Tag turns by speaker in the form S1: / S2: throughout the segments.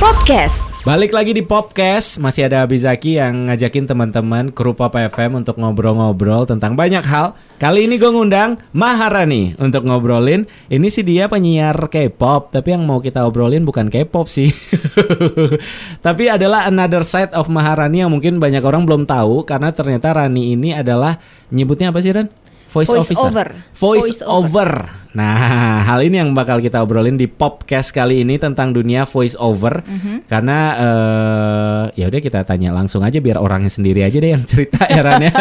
S1: Podcast.
S2: Balik lagi di Popcast, masih ada Abizaki yang ngajakin teman-teman kru Pop FM untuk ngobrol-ngobrol tentang banyak hal. Kali ini gue ngundang Maharani untuk ngobrolin. Ini sih dia penyiar K-pop, tapi yang mau kita obrolin bukan K-pop sih. tapi adalah another side of Maharani yang mungkin banyak orang belum tahu karena ternyata Rani ini adalah nyebutnya apa sih Ran? Voice,
S1: Voice
S2: officer.
S1: over.
S2: Voice,
S1: Voice
S2: over. Nah, hal ini yang bakal kita obrolin di podcast kali ini tentang dunia voice over.
S1: Mhm.
S2: Karena eh ya udah kita tanya langsung aja biar orangnya sendiri aja deh yang cerita ya Ran ya.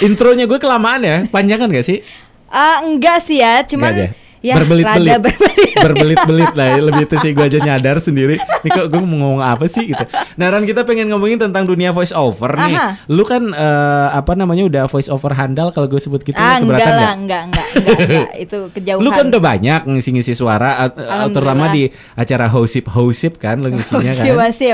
S2: Intronya gue kelamaan ya, panjangan gak sih?
S1: Ah enggak sih ya, cuman
S2: Enggak aja?
S1: Ya
S2: Berbelit-belit. Berbelit-belit lah ya, lebih itu sih gue aja nyadar sendiri. Nih kok gue mau ngomong apa sih gitu. Nah Ran kita pengen ngomongin tentang dunia voice over nih.
S1: Aha.
S2: Lu kan eh, apa namanya udah voice over handal kalau gue sebut gitu
S1: ah
S2: keberatan
S1: enggak
S2: nggak?
S1: lah, enggak enggak enggak, enggak. itu kejauhan.
S2: Lu kan udah banyak ngisi-ngisi suara uh, uh, terutama di acara hosip hosip kan lu ngisinya kan.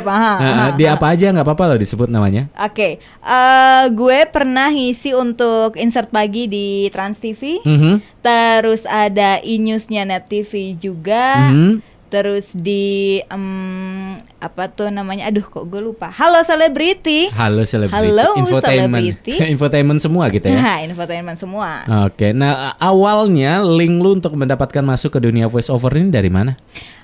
S1: Aha,
S2: Uh,
S1: aha,
S2: di apa aja nggak apa-apa loh disebut namanya.
S1: Oke, eh, gue pernah ngisi untuk insert pagi di Trans TV,
S2: Mhm.
S1: terus ada e-newsnya Net TV juga,
S2: Mhm.
S1: terus di em, apa tuh namanya? Aduh, kok gue lupa. Halo selebriti.
S2: Halo selebriti.
S1: Halo,
S2: Infotainment. Infotainment semua gitu ya.
S1: Nah, infotainment semua.
S2: Oke, nah awalnya link lu untuk mendapatkan masuk ke dunia voice over ini dari mana?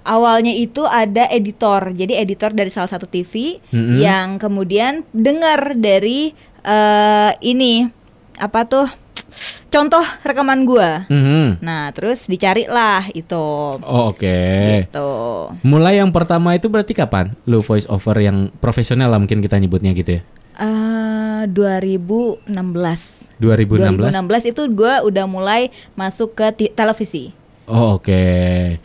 S1: Awalnya itu ada editor, jadi editor dari salah satu TV
S2: Mm-mm.
S1: yang kemudian dengar dari eh, ini apa tuh contoh rekaman gua.
S2: Mhm.
S1: Nah, terus dicarilah itu.
S2: Oh, oke.
S1: Gitu.
S2: Mulai yang pertama itu berarti kapan? Lu voice over yang profesional lah mungkin kita nyebutnya gitu ya.
S1: Eh 2016.
S2: 2016.
S1: 2016 itu gua udah mulai masuk ke televisi.
S2: Oh, oke.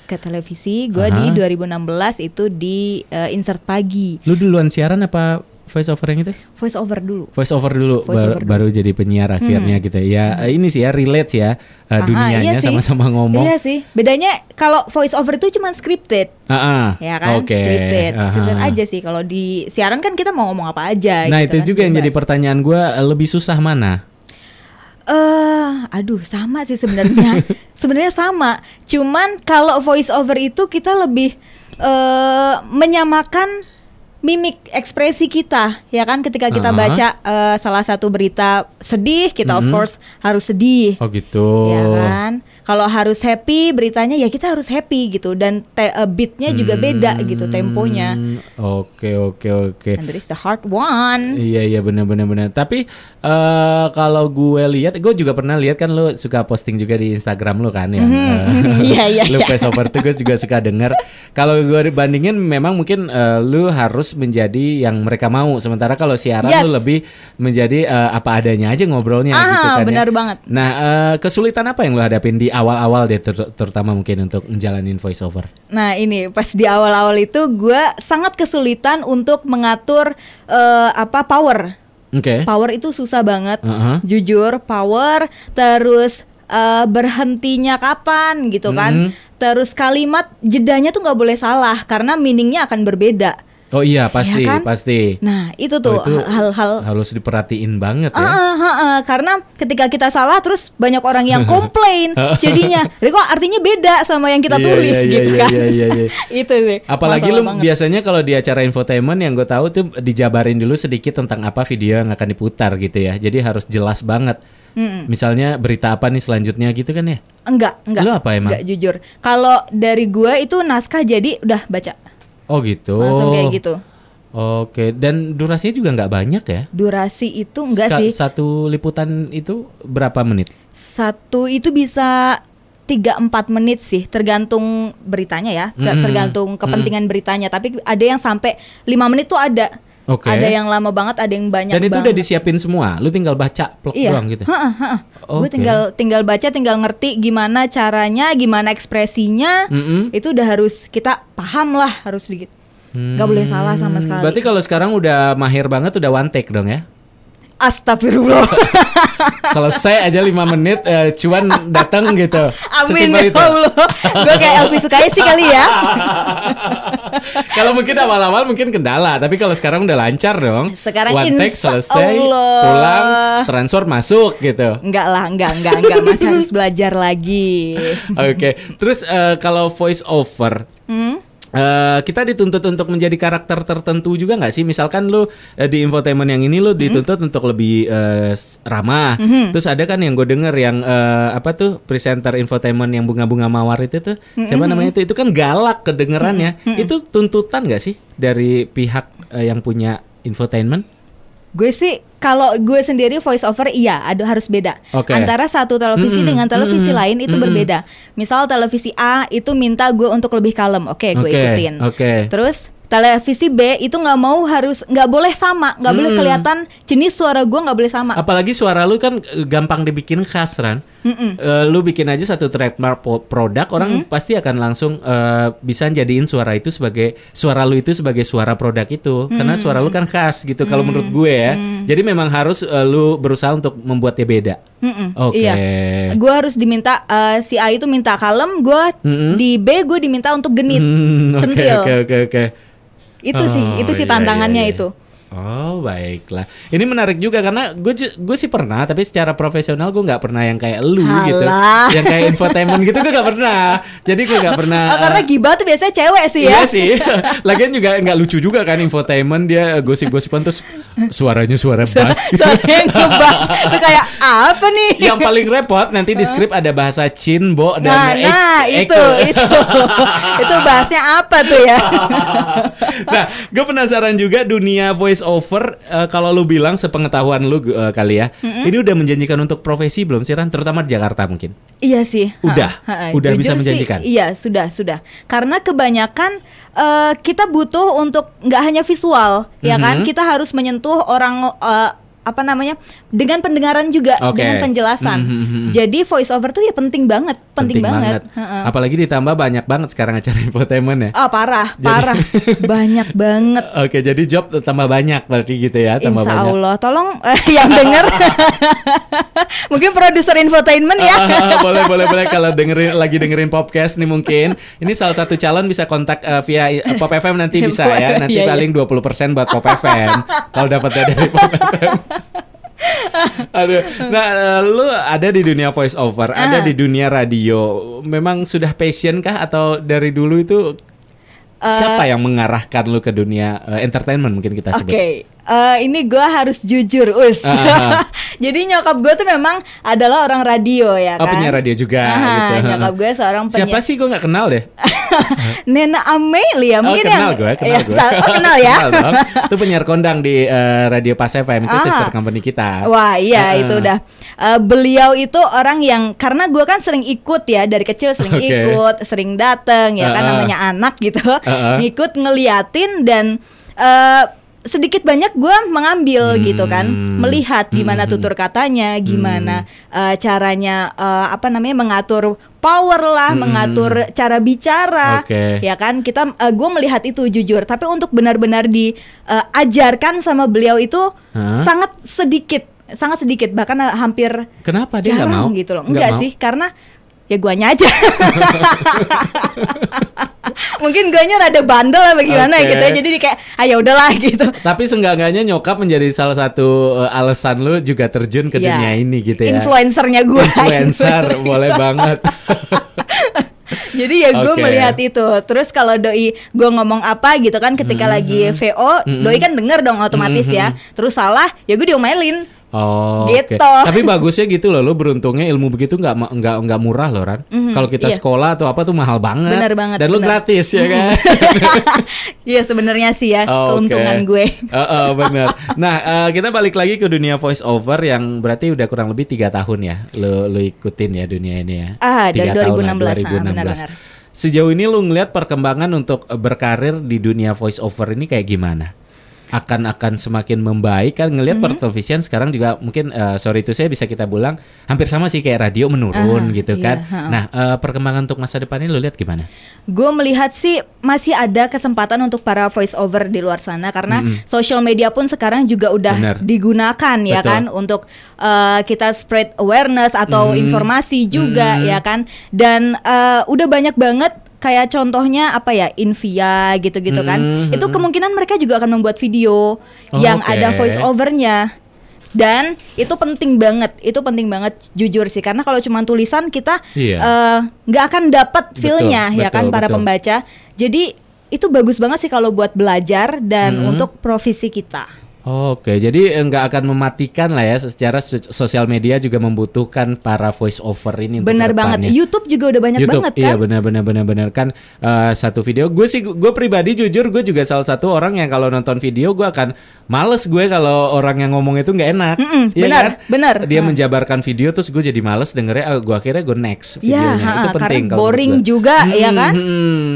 S1: Ke televisi gua
S2: Aha.
S1: di 2016 itu di eh, insert pagi.
S2: Lu duluan siaran apa voice over yang itu?
S1: Voice over dulu.
S2: Voice over dulu,
S1: Voice
S2: bar-
S1: over dulu.
S2: baru jadi penyiar akhirnya gitu ya. Eh, Ini sih ya relate ya eh,
S1: Aha,
S2: dunianya
S1: iya
S2: sama-sama ngomong.
S1: Iya sih. Bedanya kalau voice over itu cuma scripted,
S2: Ah, ah.
S1: ya kan?
S2: Oke.
S1: Scripted,
S2: Aha.
S1: scripted aja sih. Kalau di siaran kan kita mau ngomong apa aja.
S2: Nah
S1: gitu
S2: itu
S1: kan,
S2: juga yang jadi pertanyaan gue lebih susah mana?
S1: Eh, aduh sama sih sebenarnya. sebenarnya sama. Cuman kalau voice over itu kita lebih eh menyamakan mimik ekspresi kita, ya kan? Ketika kita
S2: Aha.
S1: baca eh, salah satu berita sedih, kita of
S2: Mhm.
S1: course harus sedih.
S2: Oh gitu.
S1: Ya kan? Kalau harus happy beritanya ya kita harus happy gitu dan te- eh, beatnya juga beda gitu temponya.
S2: Hmm, Oke oke oke.
S1: And there is the hard one.
S2: Iya iya benar benar benar. Tapi eh kalau gue lihat, gue juga pernah lihat kan lu suka posting juga di Instagram lu kan ya.
S1: Mhm.
S2: Eh,
S1: Iya, iya,
S2: Lu
S1: iya.
S2: over tuh gue juga suka denger. Kalau gue bandingin memang mungkin eh, lu harus menjadi yang mereka mau. Sementara kalau siaran
S1: Yes.
S2: lu lebih menjadi eh, apa adanya aja ngobrolnya
S1: Ah,
S2: gitu kan. ya.
S1: benar banget.
S2: Nah eh, kesulitan apa yang lu hadapin di awal-awal deh, ter- terutama mungkin untuk menjalanin voice over?
S1: Nah ini pas di awal-awal itu gue sangat kesulitan untuk mengatur eh, apa power.
S2: Oke.
S1: Power itu susah banget.
S2: Heeh.
S1: Jujur power terus eh, berhentinya kapan gitu kan.
S2: Mhm.
S1: Terus kalimat jedanya tuh nggak boleh salah karena meaningnya akan berbeda.
S2: Oh iya pasti
S1: kan?
S2: pasti.
S1: Nah itu
S2: Oh,
S1: tuh
S2: itu
S1: hal-hal
S2: harus diperhatiin banget ya.
S1: ah, ah, ah. karena ketika kita salah terus banyak orang yang komplain jadinya, "Ini kok artinya beda sama yang kita
S2: Iya,
S1: tulis
S2: iya, iya,
S1: gitu
S2: iya,
S1: kan.
S2: iya, iya, iya.
S1: itu sih.
S2: Apalagi lu
S1: banget.
S2: biasanya kalau di acara infotainment yang gue tahu tuh dijabarin dulu sedikit tentang apa video yang akan diputar gitu ya. Jadi harus jelas banget.
S1: Mm-mm.
S2: Misalnya berita apa nih selanjutnya gitu kan ya?
S1: Enggak, enggak.
S2: Lu apa emang?
S1: Enggak jujur. Kalau dari gua itu naskah jadi udah baca.
S2: Oh gitu.
S1: Langsung kayak gitu.
S2: Oke, dan durasinya juga nggak banyak ya?
S1: Durasi itu enggak
S2: Ska-
S1: sih.
S2: Satu liputan itu berapa menit?
S1: Satu itu bisa 3-4 menit sih tergantung beritanya ya
S2: Mm-mm.
S1: tergantung kepentingan beritanya tapi ada yang sampai 5 menit tuh ada
S2: Oke.
S1: ada yang lama banget ada yang banyak
S2: Dan itu
S1: banget
S2: udah disiapin semua. Lu tinggal baca plok
S1: Iya.
S2: doang gitu.
S1: Heeh, heeh. Gue tinggal tinggal baca, tinggal ngerti gimana caranya, gimana ekspresinya.
S2: Mm-mm.
S1: Itu udah harus kita paham lah, harus sedikit. Gak boleh salah sama
S2: Hmm,
S1: sekali.
S2: Berarti kalau sekarang udah mahir banget udah one take dong ya?
S1: Astagfirullah.
S2: Selesai aja 5 menit eh, cuan datang gitu.
S1: Amin ya. Allah. Gue kayak Elvi Sukaisi kali ya.
S2: kalau mungkin awal-awal mungkin kendala, tapi kalau sekarang udah lancar dong.
S1: Sekarang
S2: one take selesai,
S1: Allah.
S2: pulang, transfer masuk gitu.
S1: Enggak lah, enggak, enggak, enggak. Masih harus belajar lagi.
S2: Oke, terus eh, kalau voice over
S1: Hmm?
S2: Eh, kita dituntut untuk menjadi karakter tertentu juga nggak sih? Misalkan lu eh, di infotainment yang ini lu dituntut untuk lebih s- ramah. Terus ada kan yang gue denger yang eh, apa tuh presenter infotainment yang bunga-bunga mawar itu tuh siapa namanya itu? Itu kan galak kedengerannya. Itu tuntutan nggak sih dari pihak eh, yang punya infotainment?
S1: Gue sih kalau gue sendiri voice over iya ada harus beda
S2: Oke.
S1: antara satu televisi
S2: Mm-mm,
S1: dengan televisi
S2: mm-mm,
S1: lain itu
S2: mm-mm.
S1: berbeda. Misal televisi A itu minta gue untuk lebih kalem, oke gue
S2: Oke,
S1: ikutin.
S2: oke.
S1: Terus televisi B itu nggak mau harus nggak boleh sama, nggak boleh
S2: Mm.
S1: kelihatan jenis suara gue nggak boleh sama.
S2: Apalagi suara lu kan eh, gampang dibikin khas, Ran.
S1: Mm-mm.
S2: Eh, lu bikin aja satu trademark produk, orang pasti akan langsung eh, bisa jadiin suara itu sebagai suara lu itu sebagai suara produk itu, karena suara lu kan khas gitu. Kalau menurut gue ya, jadi memang harus eh, lu berusaha untuk membuatnya beda.
S1: Mm-mm,
S2: Oke.
S1: Iya. Gue harus diminta eh, si A itu minta kalem, gue
S2: Mm-mm.
S1: di B gue diminta untuk genit,
S2: Hmm, Oke
S1: centil.
S2: oke oke oke.
S1: Itu sih,
S2: Oh,
S1: itu sih
S2: iya,
S1: tantangannya
S2: iya, iya.
S1: itu.
S2: Oh baiklah, ini menarik juga karena gue sih pernah, tapi secara profesional gue nggak pernah yang kayak lu gitu,
S1: Alah.
S2: yang kayak infotainment gitu gue nggak pernah. Jadi gue nggak pernah.
S1: Oh, karena gibah tuh biasanya cewek sih ya.
S2: Iya sih. Lagian juga nggak lucu juga kan infotainment dia gosip-gosipan terus suaranya suara bass. gitu.
S1: Soalnya ngebahas itu kayak apa nih?
S2: Yang paling repot nanti di skrip ada bahasa Chin, Bo dan
S1: Nah,
S2: Ek-
S1: nah itu itu itu bahasnya apa tuh ya?
S2: nah, gue penasaran juga dunia voice over eh, kalau lu bilang sepengetahuan lu eh, kali ya. Ini udah menjanjikan untuk profesi belum sih Ran? Terutama di Jakarta mungkin.
S1: Iya sih.
S2: Udah?
S1: Ha, ha, ha.
S2: Udah bisa
S1: Jujur sih,
S2: menjanjikan?
S1: iya sudah sudah. Karena kebanyakan eh, kita butuh untuk nggak hanya visual, ya kan?
S2: Mhm.
S1: Kita harus menyentuh orang eh, apa namanya dengan pendengaran juga
S2: Oke.
S1: dengan penjelasan.
S2: Mhm, mhm.
S1: Jadi voice over tuh ya penting banget, penting, banget. Ha-ha.
S2: Apalagi ditambah banyak banget sekarang acara infotainment ya.
S1: Ah parah,
S2: Jadi-
S1: parah, banyak banget.
S2: Oke, jadi job tambah banyak berarti gitu ya, tambah
S1: Insya
S2: banyak.
S1: Allah, tolong eh, yang denger, mungkin produser infotainment ya.
S2: Boleh boleh boleh kalau dengerin lagi dengerin podcast nih mungkin ini salah satu calon bisa kontak eh, via eh, Pop FM nanti bisa ya nanti
S1: Iya, iya.
S2: paling 20% buat Pop FM kalau dapatnya dari Pop FM. Aduh. Nah, lu ada di dunia voice over, ada
S1: Ah.
S2: di dunia radio. Memang sudah passion kah atau dari dulu itu siapa yang mengarahkan lu ke dunia eh, entertainment mungkin kita
S1: Oke,
S2: sebut?
S1: eh, ini gue harus jujur, us.
S2: Ah, ah.
S1: Jadi nyokap gue tuh memang adalah orang radio ya
S2: Oh,
S1: kan.
S2: penyiar radio juga
S1: Ah,
S2: gitu.
S1: Nyokap gue seorang
S2: Siapa
S1: penyiar.
S2: sih gue nggak kenal deh.
S1: Nena Amelia
S2: Oh,
S1: mungkin
S2: kenal
S1: yang
S2: gue, kenal
S1: ya,
S2: gue.
S1: oh, kenal ya.
S2: Kenal. Itu penyiar kondang di eh, Radio Pas FM itu
S1: Ah.
S2: sister company kita.
S1: Wah iya
S2: Heeh.
S1: itu udah Eh, beliau itu orang yang karena gue kan sering ikut ya dari kecil sering
S2: Oke.
S1: ikut sering dateng ya kan
S2: Heeh.
S1: namanya anak gitu
S2: Heeh.
S1: ngikut ngeliatin dan eh, sedikit banyak gue mengambil
S2: Hmm.
S1: gitu kan melihat gimana
S2: Hmm.
S1: tutur katanya gimana eh, caranya eh, apa namanya mengatur power lah
S2: Hmm.
S1: mengatur cara bicara
S2: Oke.
S1: ya kan kita gue melihat itu jujur tapi untuk benar-benar diajarkan sama beliau itu
S2: Hah?
S1: sangat sedikit sangat sedikit bahkan eh, hampir
S2: Kenapa dia
S1: jarang
S2: mau?
S1: gitu loh
S2: Nggak
S1: enggak sih karena ya guanya aja mungkin guanya rada bandel lah bagaimana
S2: Oke.
S1: gitu ya jadi di kayak ah ya udahlah gitu
S2: Tapi seenggaknya nyokap menjadi salah satu eh, alasan lu juga terjun ke
S1: Ya,
S2: dunia ini gitu ya.
S1: influencernya gue
S2: Influencer boleh banget.
S1: Jadi ya gue
S2: Oke.
S1: melihat itu. Terus kalau doi gue ngomong apa gitu kan ketika lagi VO, doi kan denger dong otomatis ya. Terus salah, ya gue diomelin.
S2: Oh,
S1: Gitu.
S2: oke. Tapi bagusnya gitu loh, lu beruntungnya ilmu begitu nggak nggak nggak murah loh, Ran. Kalau kita
S1: iya.
S2: sekolah atau apa tuh mahal banget.
S1: Benar banget,
S2: Dan lu
S1: benar.
S2: gratis ya kan.
S1: Iya sebenarnya sih ya
S2: Oh,
S1: keuntungan gue.
S2: Heeh, benar. Nah, eh, kita balik lagi ke dunia voice over yang berarti udah kurang lebih tiga tahun ya, lu lu ikutin ya dunia ini ya.
S1: Ah, dari
S2: Tiga tahun
S1: 2016,
S2: lah,
S1: ah, benar-benar.
S2: Sejauh ini lu ngelihat perkembangan untuk berkarir di dunia voice over ini kayak gimana? Akan akan semakin membaik kan ngelihat
S1: Mm-hmm.
S2: pertelevisian sekarang juga mungkin eh, sorry itu saya bisa kita bilang hampir sama sih kayak radio menurun
S1: Aha,
S2: gitu
S1: iya,
S2: kan.
S1: ha.
S2: Nah, eh, perkembangan untuk masa depan ini lu lihat gimana?
S1: Gue melihat sih masih ada kesempatan untuk para voice over di luar sana karena
S2: Mm-mm.
S1: social media pun sekarang juga udah
S2: Benar.
S1: digunakan ya
S2: Betul.
S1: kan untuk eh, kita spread awareness atau
S2: Mm.
S1: informasi juga
S2: Mm.
S1: ya kan dan eh, udah banyak banget kayak contohnya apa ya Invia gitu-gitu kan
S2: Mm,
S1: itu
S2: mm,
S1: kemungkinan mereka juga akan membuat video
S2: Oh,
S1: yang
S2: oke.
S1: ada voice overnya dan itu penting banget itu penting banget jujur sih karena kalau cuma tulisan kita
S2: Iya.
S1: eh, nggak akan dapat
S2: Betul,
S1: feel-nya ya
S2: betul,
S1: kan para
S2: betul.
S1: pembaca jadi itu bagus banget sih kalau buat belajar dan
S2: Hmm.
S1: untuk profesi kita.
S2: Oke, jadi nggak akan mematikan lah ya secara so- sosial media juga membutuhkan para voice over ini.
S1: Benar banget. YouTube juga udah banyak
S2: YouTube,
S1: banget
S2: iya
S1: kan?
S2: benar benar benar benar kan eh, satu video gue sih gue pribadi jujur gue juga salah satu orang yang kalau nonton video gue akan males gue kalau orang yang ngomong itu nggak enak
S1: Mm-mm,
S2: Iya
S1: benar,
S2: kan?
S1: benar.
S2: dia
S1: Ha.
S2: menjabarkan video terus gue jadi males dengernya ah, gue akhirnya gue next
S1: Ya,
S2: videonya itu
S1: ha-ha,
S2: penting
S1: karena boring juga, ya kan?
S2: hmm.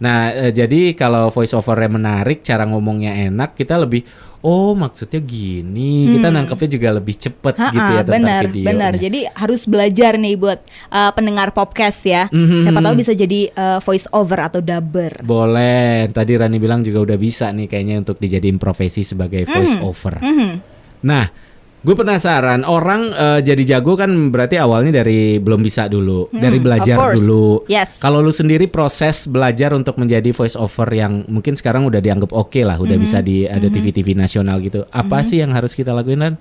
S2: Nah eh, jadi kalau voice overnya menarik cara ngomongnya enak kita lebih oh maksudnya gini kita nangkepnya juga lebih cepet
S1: Ha-ha,
S2: gitu ya tentang
S1: benar,
S2: video
S1: benar. Jadi harus belajar nih buat uh, pendengar podcast ya.
S2: Mhm.
S1: Siapa tahu bisa jadi uh, voice over atau dubber.
S2: Boleh. Tadi Rani bilang juga udah bisa nih kayaknya untuk dijadiin profesi sebagai voice over.
S1: Mhm.
S2: Nah, gue penasaran orang eh, jadi jago kan berarti awalnya dari belum bisa dulu, dari
S1: Hmm,
S2: belajar
S1: of course.
S2: dulu.
S1: Yes.
S2: Kalau lu sendiri proses belajar untuk menjadi voice over yang mungkin sekarang udah dianggap oke lah, udah
S1: Hmm.
S2: bisa di ada TV-TV nasional gitu. Apa sih yang harus kita lakuin Dan?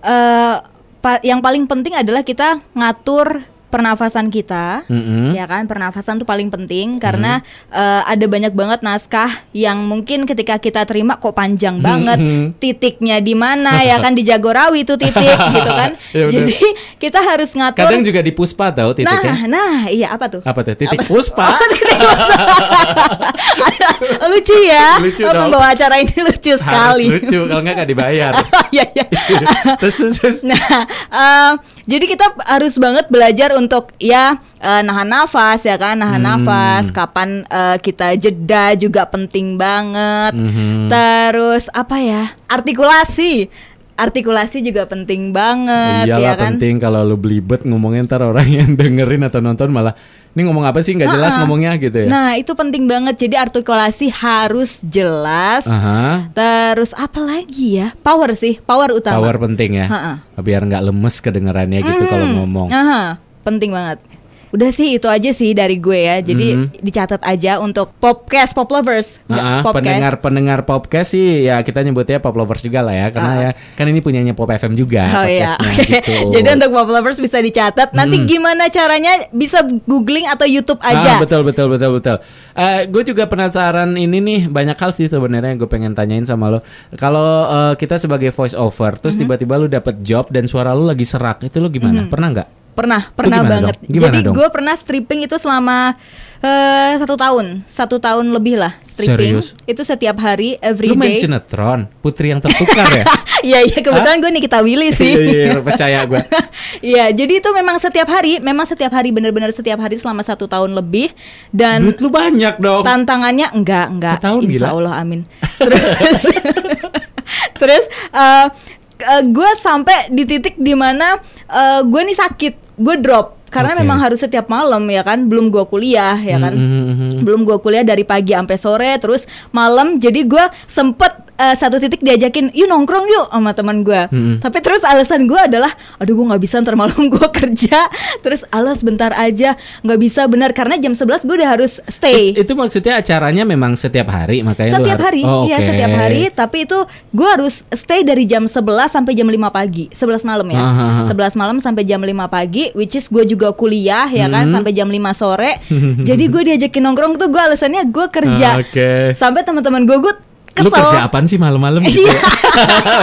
S1: Eh, pa- yang paling penting adalah kita ngatur pernafasan kita.
S2: Mm-mm.
S1: Ya kan, pernafasan tuh paling penting karena eh, ada banyak banget naskah yang mungkin ketika kita terima kok panjang banget, titiknya di mana ya kan di Jagorawi tuh titik gitu kan.
S2: Bener.
S1: Jadi kita harus ngatur.
S2: Kadang juga di puspa tau
S1: nah,
S2: titiknya.
S1: nah, iya apa tuh?
S2: Apa tuh? Titik puspa.
S1: lucu ya.
S2: Lucu
S1: Oh,
S2: dong.
S1: Pembawa acara ini lucu
S2: Harus
S1: sekali.
S2: lucu kalau nggak nggak dibayar.
S1: Iya, iya.
S2: terus, terus.
S1: Nah, em, jadi kita harus banget belajar untuk ya eh, nahan nafas ya kan, nahan
S2: Hmm.
S1: nafas. Kapan eh, kita jeda juga penting banget.
S2: Mhm.
S1: Terus apa ya? Artikulasi. Artikulasi juga penting banget
S2: Iyalah
S1: ya kan.
S2: penting kalau lu belibet ngomongin ntar orang yang dengerin atau nonton malah ini ngomong apa sih nggak jelas
S1: Ha-ha.
S2: ngomongnya gitu ya.
S1: Nah, itu penting banget. Jadi artikulasi harus jelas.
S2: Aha.
S1: Terus apa lagi ya? Power sih, power utama.
S2: Power penting ya.
S1: Ha-ha.
S2: Biar nggak lemes kedengarannya gitu kalau
S1: Hmm,
S2: ngomong.
S1: Aha, penting banget. Udah sih itu aja sih dari gue ya. Jadi
S2: Mhm.
S1: dicatat aja untuk podcast pop lovers. Nggak,
S2: Ah,
S1: podcast.
S2: pendengar-pendengar podcast sih ya kita nyebutnya pop lovers juga lah ya karena ya kan ini punyanya pop FM juga
S1: Oh iya, oke.
S2: gitu.
S1: Jadi untuk pop lovers bisa dicatat. Nanti
S2: Mhm.
S1: gimana caranya bisa googling atau YouTube
S2: Ah,
S1: aja.
S2: betul betul betul betul. Eh, gue juga penasaran ini nih banyak hal sih sebenarnya yang gue pengen tanyain sama lo. Kalau eh, kita sebagai voice over, terus tiba-tiba lu dapet job dan suara lu lagi serak, itu lu gimana? Pernah nggak?
S1: Pernah, pernah
S2: gimana
S1: banget.
S2: dong? Gimana
S1: Jadi gue pernah stripping itu selama eh, satu tahun, satu tahun lebih lah stripping.
S2: Serius?
S1: Itu setiap hari, every
S2: Lu main
S1: day.
S2: sinetron, Putri yang tertukar ya?
S1: Iya iya kebetulan gue Nikita Willy sih.
S2: Iya, iya, percaya gue.
S1: Iya, jadi itu memang setiap hari, memang setiap hari benar-benar setiap hari selama satu tahun lebih dan
S2: Duit lu banyak dong.
S1: tantangannya enggak enggak
S2: Setahun
S1: insya
S2: gila.
S1: Allah amin terus terus eh, eh, gue sampai di titik di mana eh, gue nih sakit gue drop karena
S2: Oke.
S1: memang harus setiap malam ya kan belum gue kuliah ya kan
S2: Mhm, mhm, mhm.
S1: belum gue kuliah dari pagi sampai sore terus malam jadi gue sempet eh, satu titik diajakin yuk nongkrong yuk sama teman gue
S2: Mm-mm.
S1: tapi terus alasan gue adalah aduh gue nggak bisa ntar malam gue kerja terus alas bentar aja nggak bisa benar karena jam 11 gue udah harus stay
S2: Itu maksudnya acaranya memang setiap hari makanya
S1: setiap hari,
S2: Oh,
S1: iya
S2: oke.
S1: setiap hari. Tapi itu gue harus stay dari jam 11 sampai jam 5 pagi, 11 malam ya,
S2: Aha.
S1: 11 malam sampai jam 5 pagi, which is gue juga kuliah ya kan
S2: Hmm.
S1: sampai jam 5 sore. Jadi gue diajakin nongkrong tuh gue alasannya gue kerja.
S2: Ah, Oke.
S1: Sampai teman-teman gue gue
S2: Lu
S1: kesel.
S2: kerja apaan sih malam-malam gitu?
S1: Iya.
S2: ya?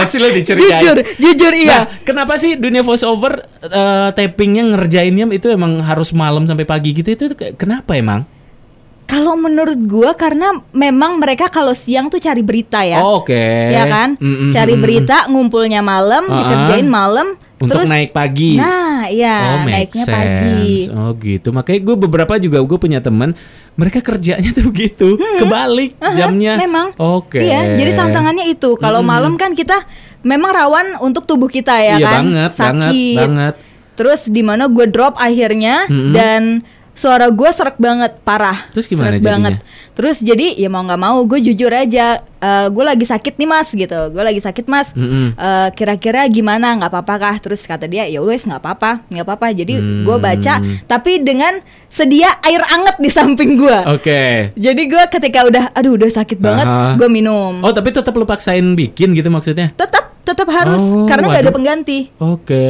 S2: Pasti lu diceritain.
S1: Jujur, jujur
S2: Nah,
S1: iya.
S2: kenapa sih dunia voice over eh, tapingnya ngerjainnya itu emang harus malam sampai pagi gitu itu ke- kenapa emang?
S1: Kalau menurut gue karena memang mereka kalau siang tuh cari berita ya.
S2: Oh, Oke.
S1: Ya kan?
S2: Mm, mm,
S1: Cari berita, ngumpulnya malam,
S2: Ah,
S1: dikerjain malam,
S2: untuk
S1: terus
S2: naik pagi.
S1: Nah, iya,
S2: oh,
S1: naiknya
S2: sense.
S1: pagi.
S2: Oh, gitu. Makanya gue beberapa juga gue punya teman, mereka kerjanya tuh gitu, kebalik
S1: Aha,
S2: jamnya.
S1: Memang.
S2: Oke.
S1: Iya, jadi tantangannya itu. Kalau
S2: Mm-mm.
S1: malam kan kita memang rawan untuk tubuh kita ya
S2: Iya
S1: kan,
S2: banget,
S1: sakit.
S2: banget, banget.
S1: Terus di mana gue drop akhirnya
S2: Mm-mm.
S1: dan suara gue serak banget, parah.
S2: Terus gimana
S1: Serak
S2: jadinya?
S1: banget. Terus jadi ya mau nggak mau gue jujur aja, gue lagi sakit nih mas gitu. Gue lagi sakit mas.
S2: Mm-mm.
S1: Eh, kira-kira gimana nggak apa-apa kah terus kata dia ya wes nggak apa-apa nggak apa-apa jadi gue
S2: Hmm.
S1: baca tapi dengan sedia air anget di samping gue
S2: Oke.
S1: jadi gue ketika udah aduh udah sakit banget
S2: Aha.
S1: gue minum
S2: Oh, tapi tetap lu paksain bikin gitu maksudnya?
S1: tetap tetap harus
S2: Oh,
S1: karena nggak ada pengganti,
S2: Oke.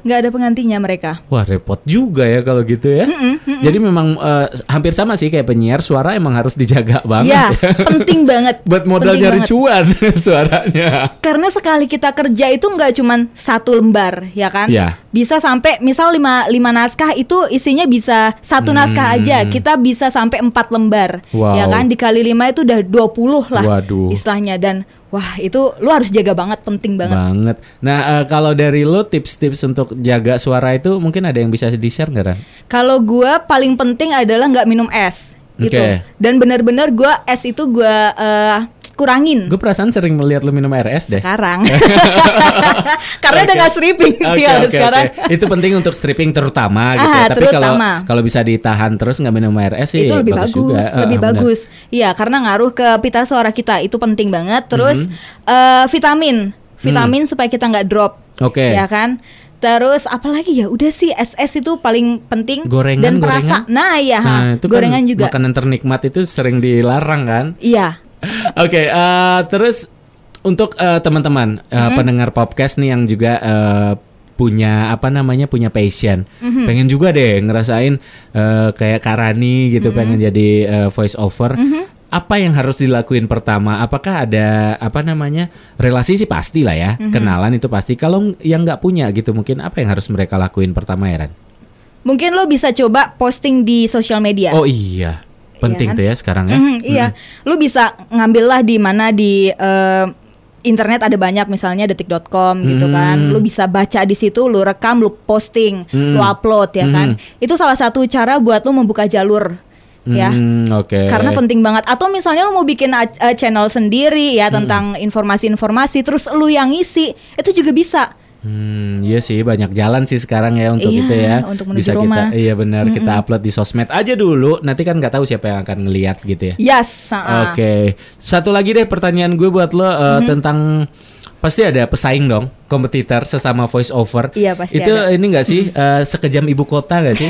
S1: nggak ada penggantinya mereka.
S2: Wah repot juga ya kalau gitu ya. Jadi memang eh, hampir sama sih kayak penyiar suara emang harus dijaga banget.
S1: Iya,
S2: ya.
S1: penting banget.
S2: Buat modal
S1: Penting
S2: nyari
S1: banget.
S2: cuan suaranya.
S1: Karena sekali kita kerja itu nggak cuman satu lembar, ya kan?
S2: Iya.
S1: Bisa sampai misal lima, lima naskah itu isinya bisa satu
S2: Hmm.
S1: naskah aja, kita bisa sampai empat lembar,
S2: Wow.
S1: ya kan? Dikali lima itu udah 20 lah
S2: Waduh.
S1: istilahnya dan wah itu lu harus jaga banget, penting banget.
S2: Banget. Nah eh, kalau dari lo tips-tips untuk jaga suara itu mungkin ada yang bisa di share nggak Ran?
S1: Kalau gua paling penting adalah nggak minum es gitu. Dan benar-benar gua es itu gua eh, kurangin
S2: Gue perasaan sering melihat lo minum air es deh.
S1: sekarang. Karena udah
S2: Oke.
S1: nggak stripping sih
S2: Oke,
S1: kalau
S2: oke,
S1: sekarang.
S2: oke. Itu penting untuk stripping terutama gitu.
S1: Ah,
S2: ya. Tapi kalau kalau bisa ditahan terus nggak minum air es sih
S1: itu lebih bagus,
S2: juga.
S1: lebih
S2: Ah, benar.
S1: bagus. Iya, karena ngaruh ke pita suara kita itu penting banget. Terus
S2: Mhm.
S1: eh, vitamin, vitamin supaya kita nggak drop.
S2: Oke.
S1: Ya kan? Terus apalagi ya udah sih SS itu paling penting
S2: Gorengan,
S1: dan perasa.
S2: gorengan.
S1: Nah, iya, ha.
S2: Nah, itu
S1: gorengan
S2: kan
S1: juga.
S2: makanan ternikmat itu sering dilarang kan?
S1: Iya.
S2: Oke, eh, terus untuk eh, teman-teman eh,
S1: Mm-hmm.
S2: pendengar podcast nih yang juga eh, punya apa namanya punya passion,
S1: Mm-hmm.
S2: pengen juga deh ngerasain eh, kayak Karani gitu,
S1: Mm-hmm.
S2: pengen jadi eh, voice over. Apa yang harus dilakuin pertama? Apakah ada apa namanya relasi sih pasti lah ya,
S1: Mm-hmm.
S2: kenalan itu pasti. Kalau yang nggak punya gitu, mungkin apa yang harus mereka lakuin pertama ya Ran?
S1: Mungkin lo bisa coba posting di sosial media.
S2: Oh iya, penting
S1: kan?
S2: tuh ya sekarang ya.
S1: Mhm, iya, lu bisa ngambil lah di mana di eh, internet ada banyak misalnya detik.com gitu
S2: Hmm.
S1: kan. Lu bisa baca di situ, lu rekam, lu posting,
S2: Hmm.
S1: lu upload ya kan.
S2: Hmm.
S1: Itu salah satu cara buat lu membuka jalur ya.
S2: Hmm, Oke.
S1: Karena penting banget. Atau misalnya lu mau bikin uh, uh, channel sendiri ya tentang informasi-informasi terus lu yang ngisi, itu juga bisa.
S2: Hmm, iya sih banyak jalan sih sekarang ya untuk
S1: Iya,
S2: itu ya.
S1: untuk menuju
S2: Bisa
S1: rumah.
S2: kita iya benar kita upload di sosmed aja dulu. Nanti kan nggak tahu siapa yang akan ngelihat gitu ya.
S1: Yes, uh-uh.
S2: Oke. Satu lagi deh pertanyaan gue buat lo uh,
S1: Mm-hmm.
S2: tentang pasti ada pesaing dong, kompetitor sesama voice over.
S1: Iya, pasti
S2: Itu
S1: ada.
S2: Ini enggak sih uh, sekejam ibu kota gak sih?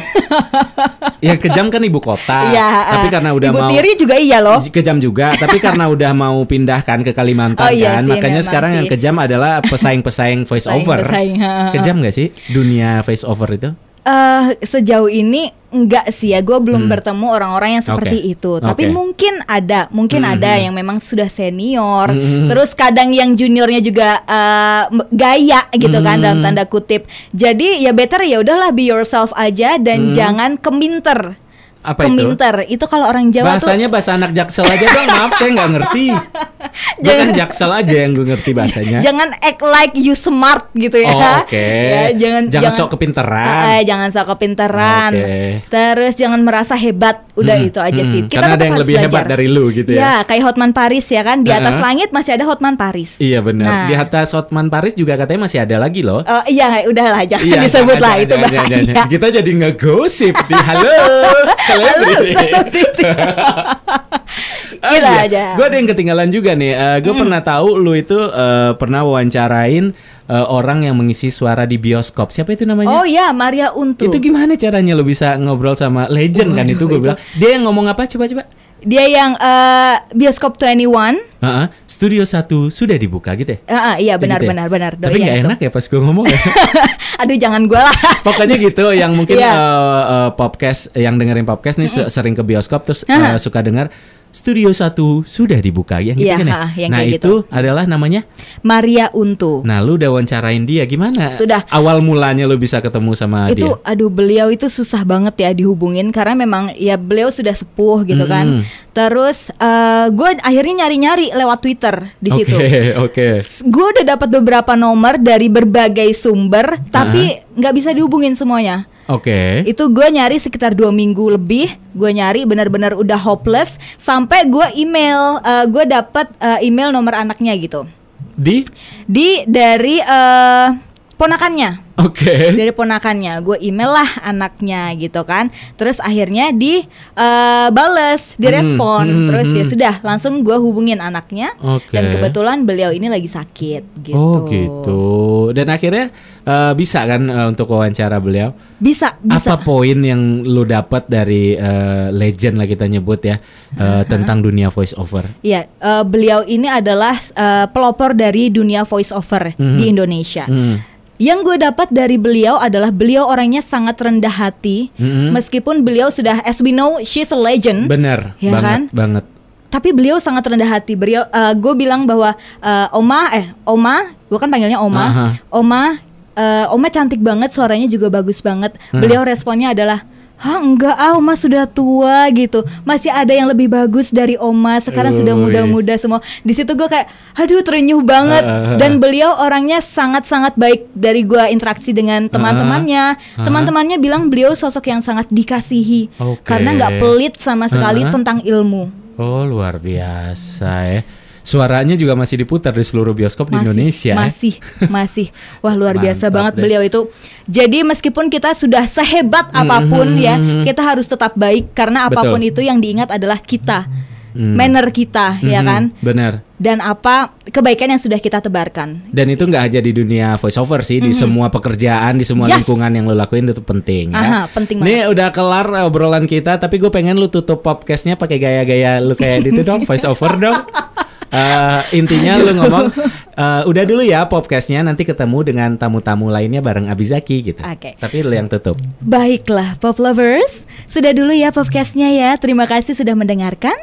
S2: yang kejam kan ibu kota.
S1: Iya,
S2: Tapi
S1: uh,
S2: karena udah
S1: Ibu
S2: mau
S1: Tiri juga iya loh.
S2: kejam juga tapi karena udah mau pindahkan ke Kalimantan
S1: Oh iya
S2: kan
S1: sih,
S2: makanya sekarang yang
S1: sih.
S2: kejam adalah pesaing-pesaing voice over
S1: Pesaing-pesaing, ha, ha.
S2: kejam nggak sih dunia voice over itu
S1: Eh sejauh ini enggak sih ya, gue belum
S2: Hmm.
S1: bertemu orang-orang yang seperti
S2: Oke.
S1: itu. Tapi
S2: Oke.
S1: mungkin ada, mungkin
S2: Hmm,
S1: ada
S2: hmm.
S1: yang memang sudah senior.
S2: Hmm.
S1: Terus kadang yang juniornya juga m- gaya gitu kan
S2: Hmm.
S1: dalam tanda kutip. Jadi ya better ya udahlah be yourself aja dan
S2: Hmm.
S1: jangan keminter.
S2: Apa itu
S1: keminter itu kalau orang Jawa tuh
S2: bahasanya bahasa anak jaksel aja dong maaf saya nggak ngerti kan jaksel aja yang gue ngerti bahasanya
S1: jangan act like you smart gitu ya.
S2: Oh, oke.
S1: Ya, jangan
S2: Jangan sok kepinteran.
S1: Ah, ah, jangan sok kepinteran.
S2: Oke.
S1: Terus jangan merasa hebat. Udah
S2: Hmm,
S1: itu aja
S2: hmm,
S1: sih.
S2: karena ada yang lebih hebat
S1: belajar.
S2: dari lu gitu ya.
S1: Ya, kayak Hotman Paris ya kan. Di atas
S2: Uh-uh.
S1: langit masih ada Hotman Paris.
S2: iya benar
S1: Nah.
S2: di atas Hotman Paris juga katanya masih ada lagi loh
S1: Oh, iya, udahlah jangan
S2: Iya,
S1: disebut
S2: jangan,
S1: lah
S2: jangan,
S1: itu
S2: jangan,
S1: bahaya.
S2: jangan, jangan. Kita jadi ngegosip di halo selebriti.
S1: Gitu aja.
S2: Gue ada yang ketinggalan juga nih. gue pernah tahu lu itu eh, pernah wawancarain eh, orang yang mengisi suara di bioskop. Siapa itu namanya?
S1: Oh iya, Maria Untu.
S2: Itu gimana caranya lu bisa ngobrol sama legend kan
S1: Waduh,
S2: itu gue bilang. Dia yang ngomong apa coba coba?
S1: Dia yang eh, bioskop 21.
S2: Heeh, studio satu sudah dibuka gitu ya?
S1: Ah, iya benar
S2: Gitu ya?
S1: benar benar.
S2: Tapi
S1: Doi
S2: nggak enak ya pas gue ngomong ya.
S1: Aduh jangan gue lah.
S2: Pokoknya gitu yang mungkin
S1: Iya.
S2: eh, eh, podcast yang dengerin podcast nih se- sering ke bioskop terus eh,
S1: Aha.
S2: suka dengar studio satu sudah dibuka yang gitu
S1: Iya,
S2: kan ya.
S1: ha, yang
S2: nah
S1: kayak
S2: itu adalah namanya.
S1: Maria Untu.
S2: Nah lu udah wawancarain dia gimana?
S1: Sudah.
S2: Awal mulanya lu bisa ketemu sama
S1: itu
S2: dia.
S1: aduh beliau itu susah banget ya dihubungin karena memang ya beliau sudah sepuh gitu
S2: Mm-mm.
S1: kan terus gue akhirnya nyari-nyari lewat Twitter di
S2: Oke
S1: situ
S2: oke.
S1: gue udah dapat beberapa nomor dari berbagai sumber tapi nggak bisa dihubungin semuanya
S2: Oke.
S1: itu gue nyari sekitar dua minggu lebih. Gue nyari benar-benar udah hopeless. Sampai gue email gue dapat eh, email nomor anaknya gitu.
S2: Di?
S1: Di dari eh, ponakannya.
S2: Oke.
S1: Dari ponakannya, gue email lah anaknya gitu kan. Terus akhirnya di eh, bales, direspon.
S2: Hmm, hmm,
S1: Terus ya
S2: hmm.
S1: sudah, langsung gue hubungin anaknya.
S2: Oke.
S1: Dan kebetulan beliau ini lagi sakit gitu.
S2: Oh gitu. Dan akhirnya eh, bisa kan eh, untuk wawancara beliau?
S1: Bisa, bisa.
S2: Apa poin yang lu dapat dari eh, legend lah kita nyebut ya eh, tentang dunia voice over?
S1: Iya, eh, beliau ini adalah eh, pelopor dari dunia voice over
S2: Mhm.
S1: di Indonesia.
S2: Hmm.
S1: Yang gue dapat dari beliau adalah beliau orangnya sangat rendah hati,
S2: Mhm.
S1: meskipun beliau sudah, as we know, she's a legend.
S2: Bener
S1: Ya
S2: banget
S1: kan?
S2: banget.
S1: Tapi beliau sangat rendah hati. Beliau, gue bilang bahwa eh, Oma, eh Oma, gue kan panggilnya Oma,
S2: Aha.
S1: Oma, eh, Oma cantik banget, suaranya juga bagus banget. Beliau responnya adalah, Hah enggak ah Oma sudah tua gitu Masih ada yang lebih bagus dari Oma Sekarang sudah
S2: Wih.
S1: muda-muda semua Di situ gue kayak Aduh terenyuh banget
S2: Ah, ah, ah.
S1: Dan beliau orangnya sangat-sangat baik Dari gue interaksi dengan teman-temannya. Teman-temannya bilang beliau sosok yang sangat dikasihi
S2: Oke.
S1: Karena nggak pelit sama sekali tentang ilmu
S2: Oh luar biasa ya. Suaranya juga masih diputar di seluruh bioskop di
S1: masih,
S2: Indonesia. ya.
S1: Masih, masih. Wah luar biasa
S2: Mantap
S1: banget
S2: deh.
S1: beliau itu. Jadi meskipun kita sudah sehebat apa pun ya, kita harus tetap baik karena
S2: Betul.
S1: apa pun itu yang diingat adalah kita,
S2: Hmm.
S1: manner kita, ya
S2: Mhm,
S1: kan.
S2: Bener.
S1: Dan apa kebaikan yang sudah kita tebarkan.
S2: Dan itu nggak aja di dunia voice over sih, di semua pekerjaan, di semua.
S1: Yes.
S2: lingkungan yang lo lakuin itu penting ya.
S1: Aha, penting
S2: Nih udah kelar eh, obrolan kita, tapi gue pengen lu tutup podcastnya pakai gaya-gaya lu kayak gitu dong, voice over dong. Eh, intinya lu ngomong eh, udah dulu ya podcastnya nanti ketemu dengan tamu-tamu lainnya bareng Abizaki gitu.
S1: Oke.
S2: Tapi lu yang tutup.
S1: Baiklah, Pop Lovers, sudah dulu ya podcastnya ya. Terima kasih sudah mendengarkan.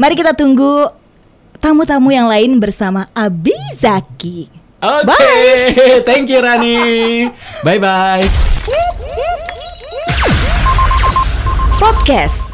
S1: Mari kita tunggu tamu-tamu yang lain bersama Abi Zaki.
S2: Oke, thank you Rani. Bye bye.
S1: Podcast